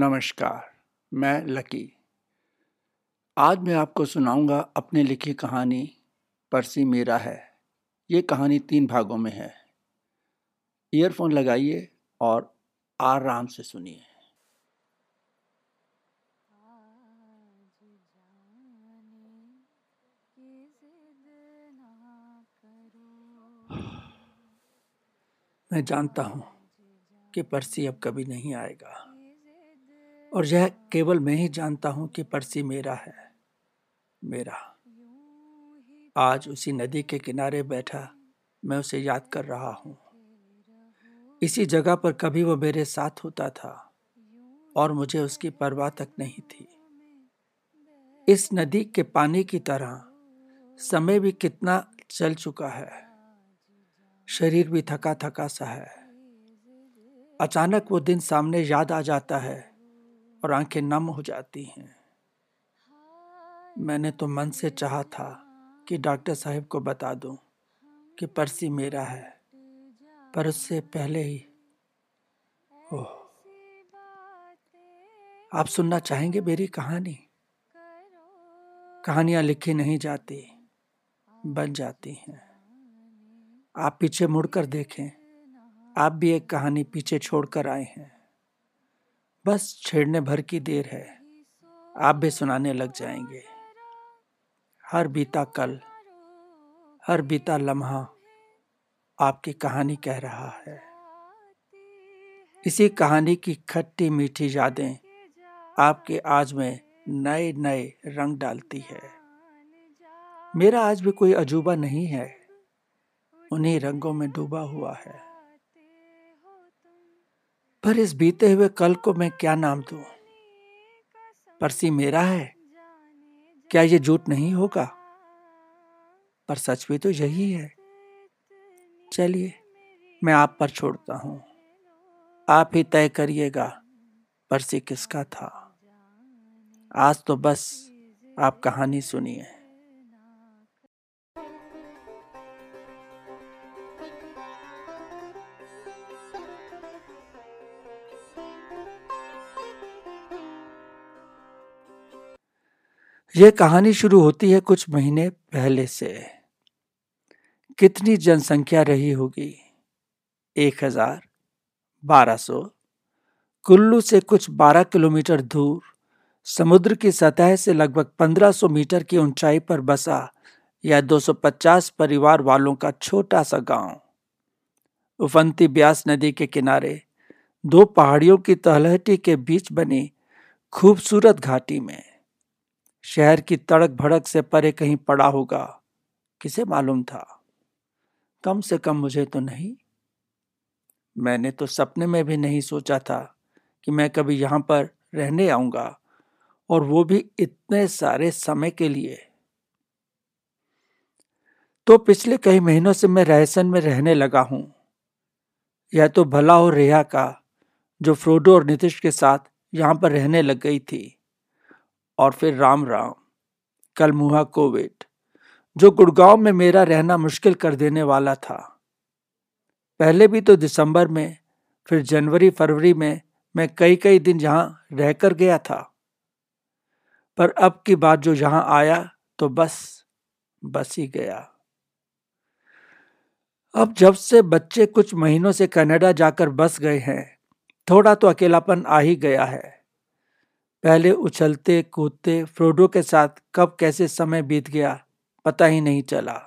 नमस्कार, मैं लकी। आज मैं आपको सुनाऊँगा अपने लिखी कहानी, परसी मेरा है। ये कहानी तीन भागों में है। ईयरफोन लगाइए और आराम से सुनिए। मैं जानता हूँ कि परसी अब कभी नहीं आएगा। और यह केवल मैं ही जानता हूँ कि पर्सी मेरा है, मेरा। आज उसी नदी के किनारे बैठा मैं उसे याद कर रहा हूँ। इसी जगह पर कभी वो मेरे साथ होता था और मुझे उसकी परवाह तक नहीं थी। इस नदी के पानी की तरह समय भी कितना चल चुका है, शरीर भी थका थका सा है। अचानक वो दिन सामने याद आ जाता है और आँखें नम हो जाती हैं। मैंने तो मन से चाहा था कि डॉक्टर साहब को बता दूँ कि परसी मेरा है, पर उससे पहले ही ओह। आप सुनना चाहेंगे मेरी कहानी? कहानियाँ लिखी नहीं जाती, बन जाती हैं। आप पीछे मुड़कर देखें। आप भी एक कहानी पीछे छोड़कर आए हैं। बस छेड़ने भर की देर है। आप भी सुनाने लग जाएँगे। हर बीता कल, हर बीता लम्हा आपकी कहानी कह रहा है। इसी कहानी की खट्टी मीठी यादें आपके आज में नए नए रंग डालती है। मेरा आज भी कोई अजूबा नहीं है। उन्हीं रंगों में डूबा हुआ है। पर इस बीते हुए कल को मैं क्या नाम दू? परसी मेरा है। क्या ये झूठ नहीं होगा? पर सच भी तो यही है। चलिए, मैं आप पर छोड़ता हूँ। आप ही तय करिएगा परसी किसका था। आज तो बस आप कहानी सुनिए। यह कहानी शुरू होती है कुछ महीने पहले से। कितनी जनसंख्या रही होगी? एक हज़ार बारह सौ। कुल्लू से कुछ बारह किलोमीटर दूर। समुद्र की सतह से लगभग पंद्रह सौ मीटर की ऊंचाई पर बसा यह 250 परिवार वालों का छोटा सा गाँव। उफंती ब्यास नदी के किनारे दो पहाड़ियों की तलहटी के बीच बनी खूबसूरत घाटी में। शहर की तड़क भड़क से परे कहीं पड़ा होगा, किसे मालूम था? कम से कम मुझे तो नहीं। मैंने तो सपने में भी नहीं सोचा था कि मैं कभी यहाँ पर रहने आऊँगा, और वो भी इतने सारे समय के लिए। तो पिछले कई महीनों से मैं रहसन में रहने लगा हूँ। यह तो भला हो रेहा का, जो फ्रोडो और नीतीश के साथ यहाँ पर रहने लग गई थी। और फिर राम राम। कल मुहा कोविड, जो गुड़गांव में मेरा रहना मुश्किल कर देने वाला था। पहले भी तो दिसंबर में, फिर जनवरी, फरवरी में मैं कई कई दिन यहाँ रहकर गया था। पर अब की बात जो यहाँ आया तो बस बस ही गया। अब जब से बच्चे कुछ महीनों से कनाडा जाकर बस गए हैं, थोड़ा तो अकेलापन आ ही गया है। पहले उछलते कूदते फ्रोडो के साथ कब कैसे समय बीत गया, पता ही नहीं चला।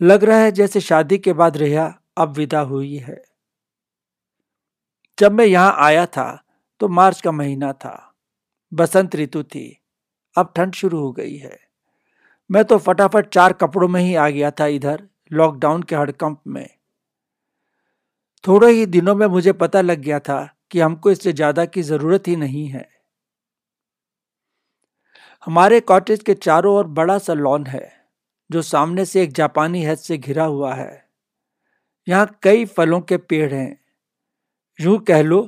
लग रहा है जैसे शादी के बाद रेहा अब विदा हुई है। जब मैं यहाँ आया था तो मार्च का महीना था। बसंत ऋतु थी, अब ठंड शुरू हो गई है। मैं तो फटाफट चार कपड़ों में ही आ गया था इधर लॉकडाउन के हड़कंप में। थोड़े ही दिनों में मुझे पता लग गया था कि हमको इससे ज़्यादा की ज़रूरत ही नहीं है। हमारे कॉटेज के चारों ओर बड़ा सा लॉन है, जो सामने से एक जापानी हद से घिरा हुआ है। यहाँ कई फलों के पेड़ हैं। यूँ कह लो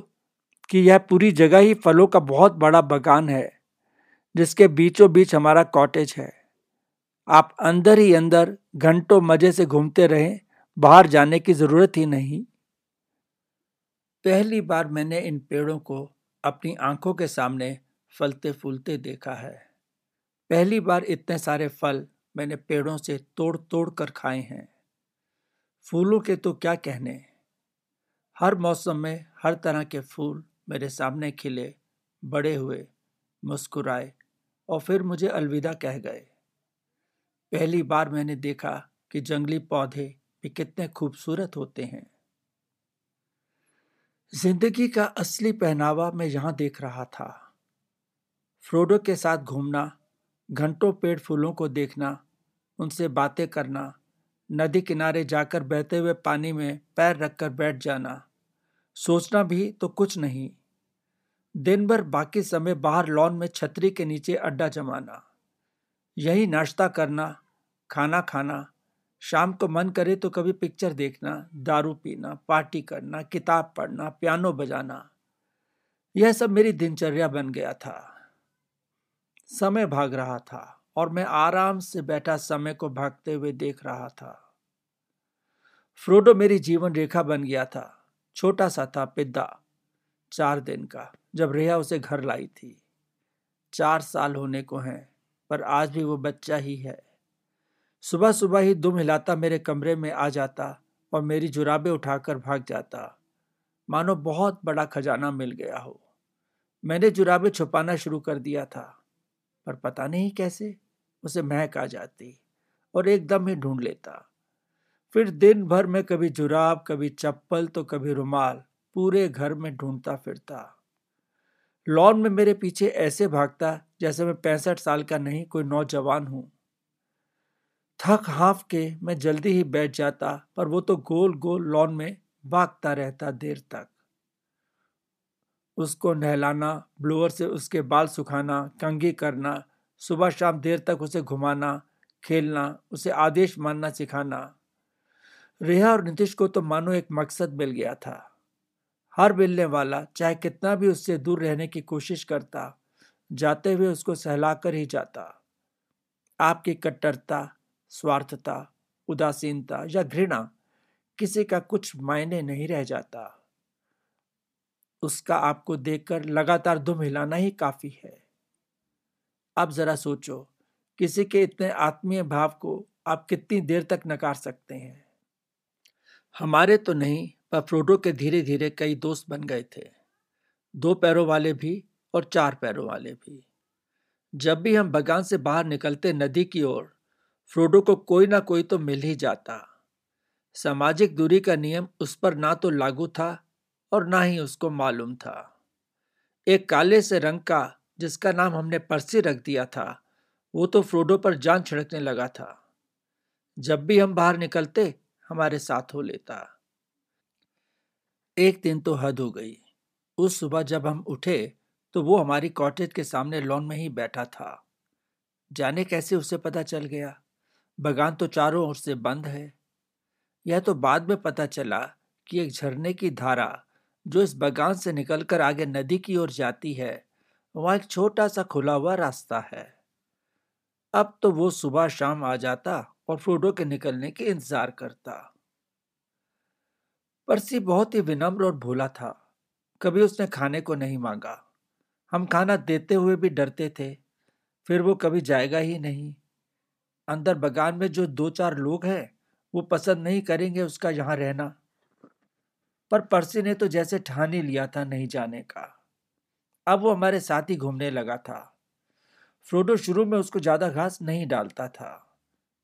कि यह पूरी जगह ही फलों का बहुत बड़ा बगान है, जिसके बीचों बीच हमारा कॉटेज है। आप अंदर ही अंदर घंटों मज़े से घूमते रहें, बाहर जाने की ज़रूरत ही नहीं। पहली बार मैंने इन पेड़ों को अपनी आँखों के सामने फलते फूलते देखा है। पहली बार इतने सारे फल मैंने पेड़ों से तोड़ तोड़ कर खाए हैं। फूलों के तो क्या कहने? हर मौसम में हर तरह के फूल मेरे सामने खिले, बड़े हुए, मुस्कुराए और फिर मुझे अलविदा कह गए। पहली बार मैंने देखा कि जंगली पौधे भी कितने खूबसूरत होते हैं। ज़िंदगी का असली पहनावा मैं यहाँ देख रहा था। फ्रोडो के साथ घूमना, घंटों पेड़ फूलों को देखना, उनसे बातें करना, नदी किनारे जाकर बहते हुए पानी में पैर रखकर बैठ जाना, सोचना भी तो कुछ नहीं। दिन भर बाकी समय बाहर लॉन में छतरी के नीचे अड्डा जमाना, यही नाश्ता करना, खाना खाना शाम को मन करे तो कभी पिक्चर देखना, दारू पीना, पार्टी करना, किताब पढ़ना, पियानो बजाना। यह सब मेरी दिनचर्या बन गया था। समय भाग रहा था और मैं आराम से बैठा समय को भागते हुए देख रहा था। फ्रोडो मेरी जीवन रेखा बन गया था। छोटा सा था पिद्दा, चार दिन का, जब रेहा उसे घर लाई थी। चार साल होने को हैं, पर आज भी वो बच्चा ही है। सुबह सुबह ही दुम हिलाता मेरे कमरे में आ जाता और मेरी जुराबे उठाकर भाग जाता। मानो बहुत बड़ा खजाना मिल गया हो। मैंने जुराबे छुपाना शुरू कर दिया था, पर पता नहीं कैसे उसे महक आ जाती और एकदम ही ढूंढ लेता। फिर दिन भर में कभी जुराब, कभी चप्पल तो कभी रुमाल पूरे घर में ढूंढता फिरता। लॉन में मेरे पीछे ऐसे भागता जैसे मैं पैंसठ साल का नहीं कोई नौजवान हूँ। थक हाफ़ के मैं जल्दी ही बैठ जाता, पर वो तो गोल गोल लॉन में भागता रहता देर तक। उसको नहलाना, ब्लोअर से उसके बाल सुखाना, कंघी करना, सुबह शाम देर तक उसे घुमाना, खेलना, उसे आदेश मानना सिखाना। रेहा और नीतीश को तो मानो एक मकसद मिल गया था। हर मिलने वाला, चाहे कितना भी उससे दूर रहने की कोशिश करता, जाते हुए उसको सहलाकर ही जाता। आपकी कट्टरता स्वार्थता, उदासीनता या घृणा किसी का कुछ मायने नहीं रह जाता। उसका आपको देखकर लगातार दुम हिलाना ही काफ़ी है। अब जरा सोचो, किसी के इतने आत्मीय भाव को आप कितनी देर तक नकार सकते हैं? हमारे तो नहीं, पर फ्रोडो के धीरे धीरे कई दोस्त बन गए थे। दो पैरों वाले भी और चार पैरों वाले भी। जब भी हम बगान से बाहर निकलते नदी की ओर फ्रोडो को कोई ना कोई तो मिल ही जाता। सामाजिक दूरी का नियम उस पर ना तो लागू था और ना ही उसको मालूम था। एक काले से रंग का, जिसका नाम हमने परसी रख दिया था, वो तो फ्रोडो पर जान छिड़कने लगा था। जब भी हम बाहर निकलते, हमारे साथ हो लेता। एक दिन तो हद हो गई। उस सुबह जब हम उठे तो वो हमारी कॉटेज के सामने लॉन में ही बैठा था। जाने कैसे उसे पता चल गया? बगान तो चारों ओर से बंद है। यह तो बाद में पता चला कि एक झरने की धारा, जो इस बगान से निकलकर आगे नदी की ओर जाती है, वहाँ एक छोटा सा खुला हुआ रास्ता है। अब तो वो सुबह शाम आ जाता और फ्रोडो के निकलने के इंतज़ार करता। परसी बहुत ही विनम्र और भोला था। कभी उसने खाने को नहीं मांगा। हम खाना देते हुए भी डरते थे। फिर वो कभी जाएगा ही नहीं। अंदर बगान में जो दो चार लोग हैं, वो पसंद नहीं करेंगे उसका यहाँ रहना। पर परसी ने तो जैसे ठान लिया था नहीं जाने का। अब वो हमारे साथ ही घूमने लगा था। फ्रोडो शुरू में उसको ज़्यादा घास नहीं डालता था,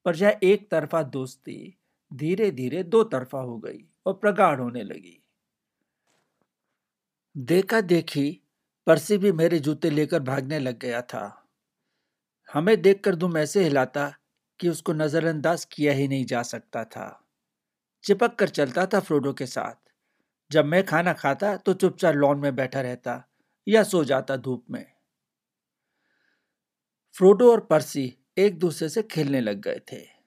पर यह एक तरफा दोस्ती धीरे धीरे दो तरफा हो गई और प्रगाढ़ होने लगी। देखा देखी परसी भी मेरे जूते लेकर भागने लग गया था। हमें देखकर दुम ऐसे हिलाता कि उसको नजरअंदाज किया ही नहीं जा सकता था। चिपक कर चलता था फ्रोडो के साथ। जब मैं खाना खाता तो चुपचाप लॉन में बैठा रहता या सो जाता धूप में। फ्रोडो और परसी एक दूसरे से खेलने लग गए थे।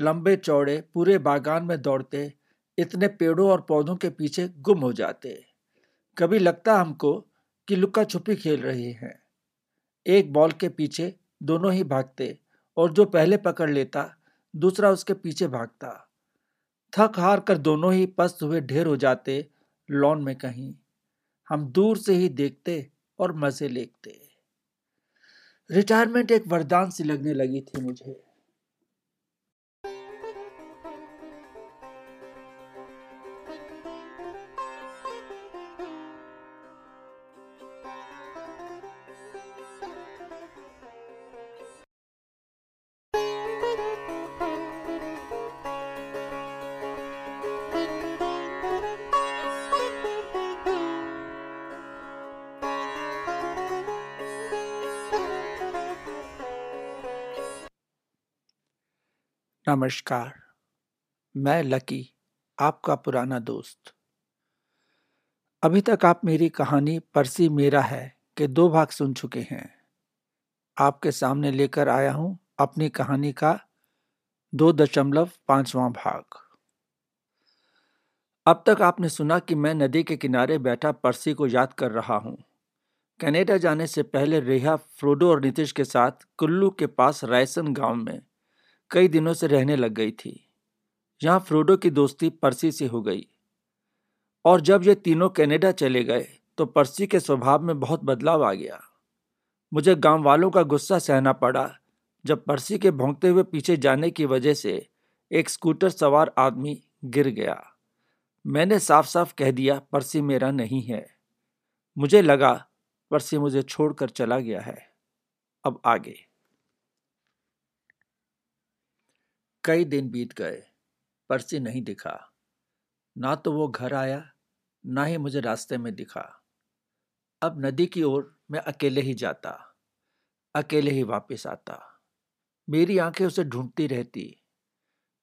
लंबे चौड़े, पूरे बागान में दौड़ते, इतने पेड़ों और पौधों के पीछे गुम हो जाते। कभी लगता हमको कि लुक्का छुपी खेल रहे हैं। एक बॉल के पीछे दोनों ही भागते और जो पहले पकड़ लेता, दूसरा उसके पीछे भागता। थक हार कर दोनों ही पस्त हुए ढेर हो जाते लॉन में कहीं। हम दूर से ही देखते और मज़े लेते रिटायरमेंट एक वरदान सी लगने लगी थी मुझे। नमस्कार, मैं लकी, आपका पुराना दोस्त। अभी तक आप मेरी कहानी परसी मेरा है के दो भाग सुन चुके हैं। आपके सामने लेकर आया हूँ अपनी कहानी का दो दशमलव पांचवा भाग। अब तक आपने सुना कि मैं नदी के किनारे बैठा परसी को याद कर रहा हूँ। कनाडा जाने से पहले रेहा फ्रोडो और नीतीश के साथ कुल्लू के पास रायसन गाँव में। कई दिनों से रहने लग गई थी। यहाँ फ्रोडो की दोस्ती पर्सी से हो गई। और जब ये तीनों कनाडा चले गए तो पर्सी के स्वभाव में बहुत बदलाव आ गया। मुझे गाँव वालों का गुस्सा सहना पड़ा, जब पर्सी के भोंकते हुए पीछे जाने की वजह से एक स्कूटर सवार आदमी गिर गया। मैंने साफ़ साफ़ कह दिया, पर्सी मेरा नहीं है। मुझे लगा, पर्सी मुझे छोड़कर चला गया है। अब आगे। कई दिन बीत गए परसी नहीं दिखा। ना तो वो घर आया, ना ही मुझे रास्ते में दिखा। अब नदी की ओर मैं अकेले ही जाता, अकेले ही वापस आता। मेरी आँखें उसे ढूंढती रहती।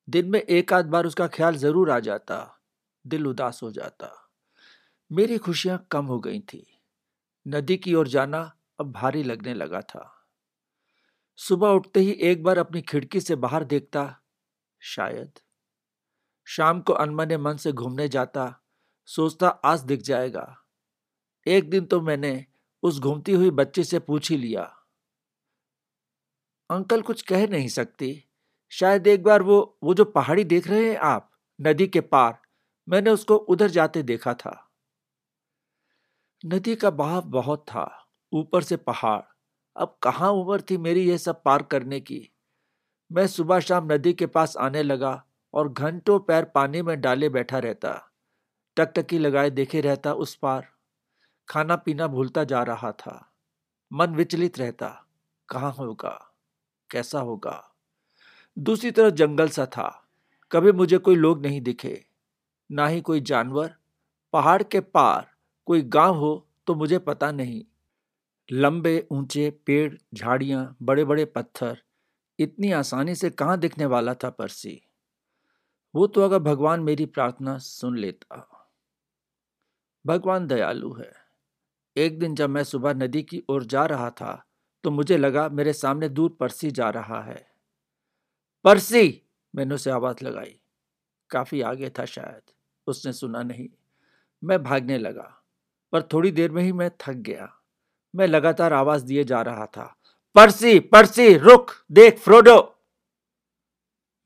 दिन में एक आध बार उसका ख्याल ज़रूर आ जाता, दिल उदास हो जाता। मेरी खुशियाँ कम हो गई थी। नदी की ओर जाना अब भारी लगने लगा था। सुबह उठते ही एक बार अपनी खिड़की से बाहर देखता शायद। शाम को अनमने मन से घूमने जाता, सोचता आज दिख जाएगा। एक दिन तो मैंने उस घूमती हुई बच्ची से पूछ ही लिया। अंकल कुछ कह नहीं सकती। शायद एक बार वो वो जो पहाड़ी देख रहे हैं आप, नदी के पार, मैंने उसको उधर जाते देखा था। नदी का बहाव बहुत था, ऊपर से पहाड़। अब कहाँ उम्र थी मेरी यह सब पार करने की? मैं सुबह शाम नदी के पास आने लगा और घंटों पैर पानी में डाले बैठा रहता। टकटकी लगाए देखे रहता उस पार। खाना पीना भूलता जा रहा था। मन विचलित रहता, कहाँ होगा? कैसा होगा? दूसरी तरफ़ जंगल सा था। कभी मुझे कोई लोग नहीं दिखे, ना ही कोई जानवर। पहाड़ के पार कोई गाँव हो तो मुझे पता नहीं। लंबे ऊँचे पेड़, झाड़ियाँ बड़े बड़े पत्थर इतनी आसानी से कहाँ दिखने वाला था परसी? वो तो अगर भगवान मेरी प्रार्थना सुन लेता। भगवान दयालु है। एक दिन जब मैं सुबह नदी की ओर जा रहा था तो मुझे लगा मेरे सामने दूर परसी जा रहा है। परसी! मैंने उसे आवाज़ लगाई। काफ़ी आगे था शायद। उसने सुना नहीं। मैं भागने लगा। पर थोड़ी देर में ही मैं थक गया। मैं लगातार आवाज़ दिए जा रहा था। परसी परसी, रुक, देख फ्रोडो।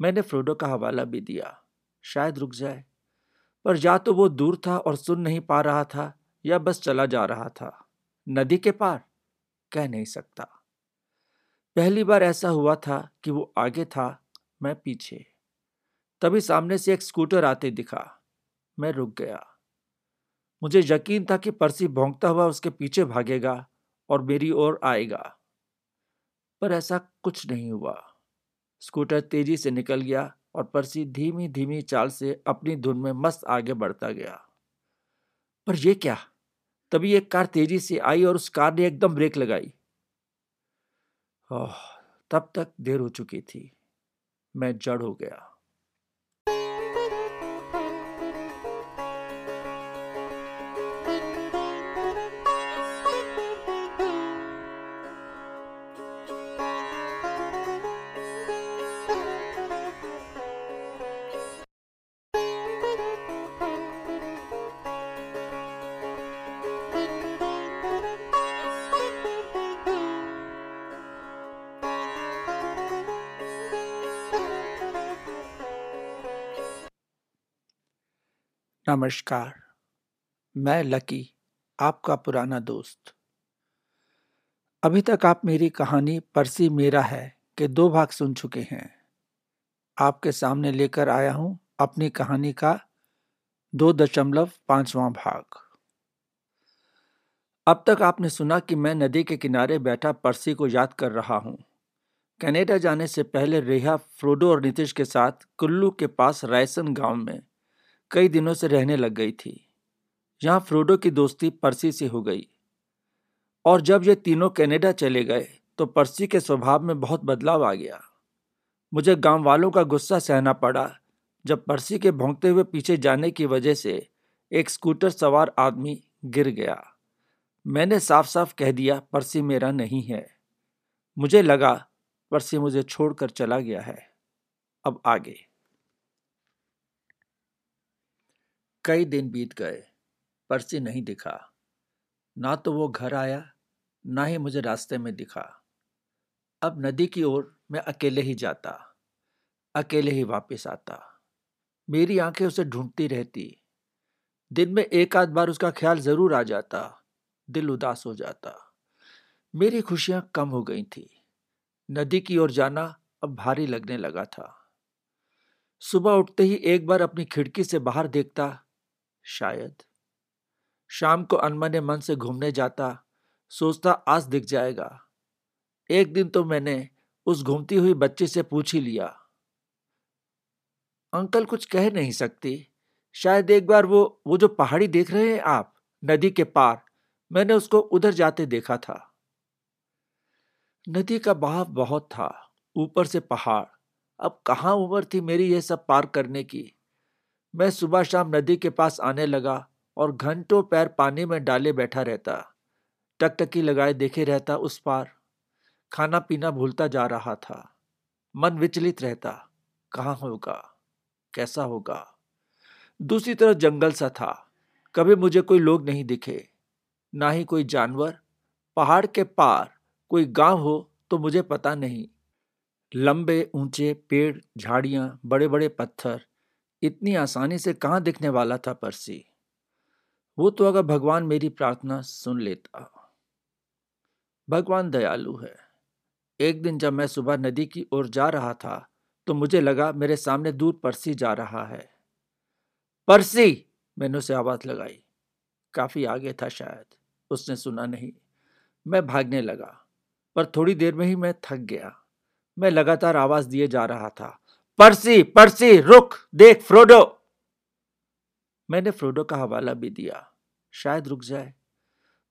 मैंने फ्रोडो का हवाला भी दिया। शायद रुक जाए। पर या तो वो दूर था और सुन नहीं पा रहा था, या बस चला जा रहा था। नदी के पार? कह नहीं सकता। पहली बार ऐसा हुआ था कि वो आगे था, मैं पीछे। तभी सामने से एक स्कूटर आते दिखा। मैं रुक गया। मुझे यकीन था कि परसी भोंकता हुआ उसके पीछे भागेगा और मेरी ओर आएगा। पर ऐसा कुछ नहीं हुआ। स्कूटर तेज़ी से निकल गया और परसी धीमी धीमी चाल से अपनी धुन में मस्त आगे बढ़ता गया। पर यह क्या? तभी एक कार तेज़ी से आई और उस कार ने एकदम ब्रेक लगाई। ओह, तब तक देर हो चुकी थी। मैं जड़ हो गया। नमस्कार। मैं लकी, आपका पुराना दोस्त। अभी तक आप मेरी कहानी परसी मेरा है के दो भाग सुन चुके हैं। आपके सामने लेकर आया हूँ अपनी कहानी का दो दशमलव पांचवा भाग। अब तक आपने सुना कि मैं नदी के किनारे बैठा परसी को याद कर रहा हूँ। कनाडा जाने से पहले रेहा फ्रोडो और नीतीश के साथ कुल्लू के पास रायसन गाँव में। कई दिनों से रहने लग गई थी। यहाँ फ्रोडो की दोस्ती परसी से हो गई। और जब ये तीनों कनाडा चले गए तो परसी के स्वभाव में बहुत बदलाव आ गया। मुझे गाँव वालों का गुस्सा सहना पड़ा, जब परसी के भोंगते हुए पीछे जाने की वजह से एक स्कूटर सवार आदमी गिर गया। मैंने साफ़ साफ़ कह दिया, परसी मेरा नहीं है। मुझे लगा, परसी मुझे छोड़कर चला गया है। अब आगे। कई दिन बीत गए परसी नहीं दिखा। ना तो वो घर आया, ना ही मुझे रास्ते में दिखा। अब नदी की ओर मैं अकेले ही जाता, अकेले ही वापस आता। मेरी आँखें उसे ढूंढती रहती। दिन में एक आध बार उसका ख्याल ज़रूर आ जाता, दिल उदास हो जाता। मेरी खुशियाँ कम हो गई थी। नदी की ओर जाना अब भारी लगने लगा था। सुबह उठते ही एक बार अपनी खिड़की से बाहर देखता शायद। शाम को अनमने मन से घूमने जाता, सोचता आज दिख जाएगा। एक दिन तो मैंने उस घूमती हुई बच्ची से पूछ ही लिया। अंकल कुछ कह नहीं सकती। शायद एक बार वो वो जो पहाड़ी देख रहे हैं आप, नदी के पार, मैंने उसको उधर जाते देखा था। नदी का बहाव बहुत था, ऊपर से पहाड़। अब कहाँ उम्र थी मेरी यह सब पार करने की? मैं सुबह शाम नदी के पास आने लगा और घंटों पैर पानी में डाले बैठा रहता। टकटकी लगाए देखे रहता उस पार। खाना पीना भूलता जा रहा था। मन विचलित रहता, कहाँ होगा? कैसा होगा? दूसरी तरफ़ जंगल सा था। कभी मुझे कोई लोग नहीं दिखे। ना ही कोई जानवर। पहाड़ के पार कोई गाँव हो तो मुझे पता नहीं। लंबे ऊँचे पेड़, झाड़ियाँ बड़े बड़े पत्थर इतनी आसानी से कहाँ दिखने वाला था परसी? वो तो अगर भगवान मेरी प्रार्थना सुन लेता। भगवान दयालु है। एक दिन जब मैं सुबह नदी की ओर जा रहा था तो मुझे लगा मेरे सामने दूर परसी जा रहा है। परसी! मैंने उसे आवाज़ लगाई। काफ़ी आगे था शायद। उसने सुना नहीं। मैं भागने लगा। पर थोड़ी देर में ही मैं थक गया। मैं लगातार आवाज़ दिए जा रहा था। परसी परसी, रुक, देख फ्रोडो। मैंने फ्रोडो का हवाला भी दिया। शायद रुक जाए।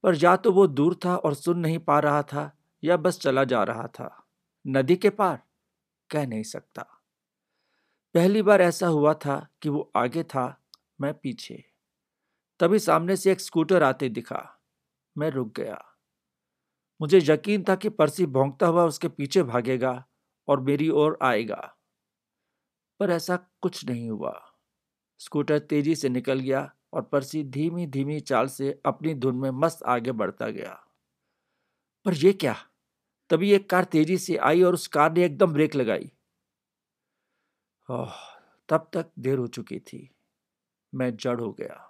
पर या तो वो दूर था और सुन नहीं पा रहा था, या बस चला जा रहा था। नदी के पार? कह नहीं सकता। पहली बार ऐसा हुआ था कि वो आगे था, मैं पीछे। तभी सामने से एक स्कूटर आते दिखा। मैं रुक गया। मुझे यकीन था कि परसी भोंकता हुआ उसके पीछे भागेगा और मेरी ओर आएगा। पर ऐसा कुछ नहीं हुआ। स्कूटर तेज़ी से निकल गया और परसी धीमी धीमी चाल से अपनी धुन में मस्त आगे बढ़ता गया। पर यह क्या? तभी एक कार तेज़ी से आई और उस कार ने एकदम ब्रेक लगाई। ओह, तब तक देर हो चुकी थी। मैं जड़ हो गया।